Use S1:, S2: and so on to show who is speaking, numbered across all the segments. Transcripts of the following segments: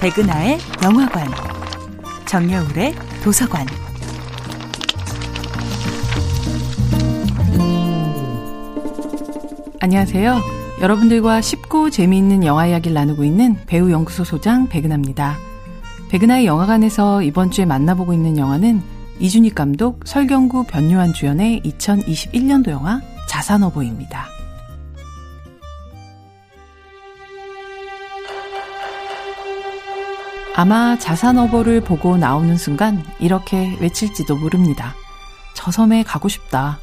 S1: 백은하의 영화관, 정여울의 도서관.
S2: 안녕하세요. 여러분들과 쉽고 재미있는 영화 이야기를 나누고 있는 배우 연구소 소장 백은하입니다. 백은하의 영화관에서 이번 주에 만나보고 있는 영화는 이준익 감독, 설경구, 변요한 주연의 2021년도 영화 자산어보입니다. 아마 자산어보를 보고 나오는 순간 이렇게 외칠지도 모릅니다. 저 섬에 가고 싶다.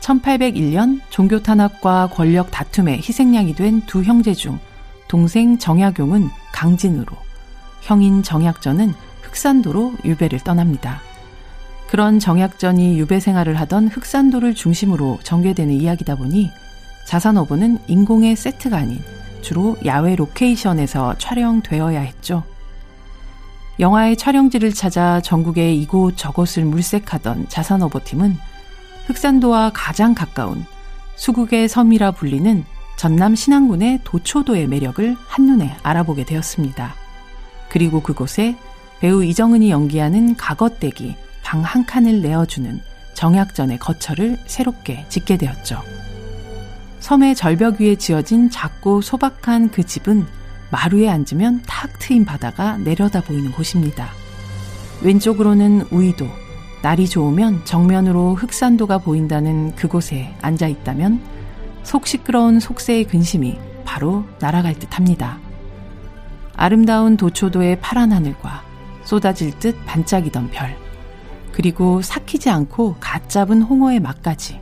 S2: 1801년 종교 탄압과 권력 다툼의 희생양이 된 두 형제 중 동생 정약용은 강진으로, 형인 정약전은 흑산도로 유배를 떠납니다. 그런 정약전이 유배 생활을 하던 흑산도를 중심으로 전개되는 이야기다 보니 자산어보는 인공의 세트가 아닌 주로 야외 로케이션에서 촬영되어야 했죠. 영화의 촬영지를 찾아 전국의 이곳 저곳을 물색하던 자산어보팀은 흑산도와 가장 가까운 수국의 섬이라 불리는 전남 신안군의 도초도의 매력을 한눈에 알아보게 되었습니다. 그리고 그곳에 배우 이정은이 연기하는 가것대기 방한 칸을 내어주는 정약전의 거처를 새롭게 짓게 되었죠. 섬의 절벽 위에 지어진 작고 소박한 그 집은 마루에 앉으면 탁 트인 바다가 내려다 보이는 곳입니다. 왼쪽으로는 우이도, 날이 좋으면 정면으로 흑산도가 보인다는 그곳에 앉아 있다면 속 시끄러운 속세의 근심이 바로 날아갈 듯 합니다. 아름다운 도초도의 파란 하늘과 쏟아질 듯 반짝이던 별, 그리고 삭히지 않고 갓 잡은 홍어의 맛까지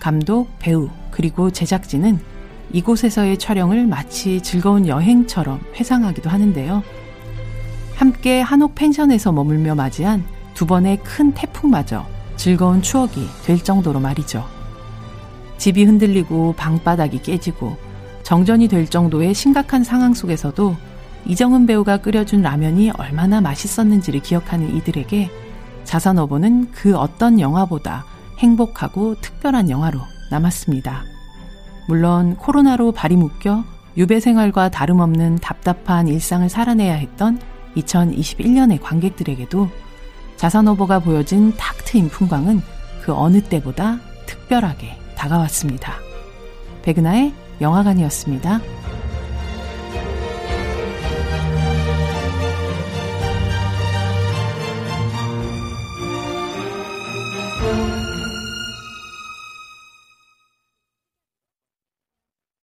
S2: 감독, 배우, 그리고 제작진은 이곳에서의 촬영을 마치 즐거운 여행처럼 회상하기도 하는데요. 함께 한옥 펜션에서 머물며 맞이한 두 번의 큰 태풍마저 즐거운 추억이 될 정도로 말이죠. 집이 흔들리고 방바닥이 깨지고 정전이 될 정도의 심각한 상황 속에서도 이정은 배우가 끓여준 라면이 얼마나 맛있었는지를 기억하는 이들에게 자산어보는 그 어떤 영화보다 행복하고 특별한 영화로 남았습니다. 물론 코로나로 발이 묶여 유배 생활과 다름없는 답답한 일상을 살아내야 했던 2021년의 관객들에게도 자산오버가 보여진 탁 트인 풍광은 그 어느 때보다 특별하게 다가왔습니다. 백은하의 영화관이었습니다.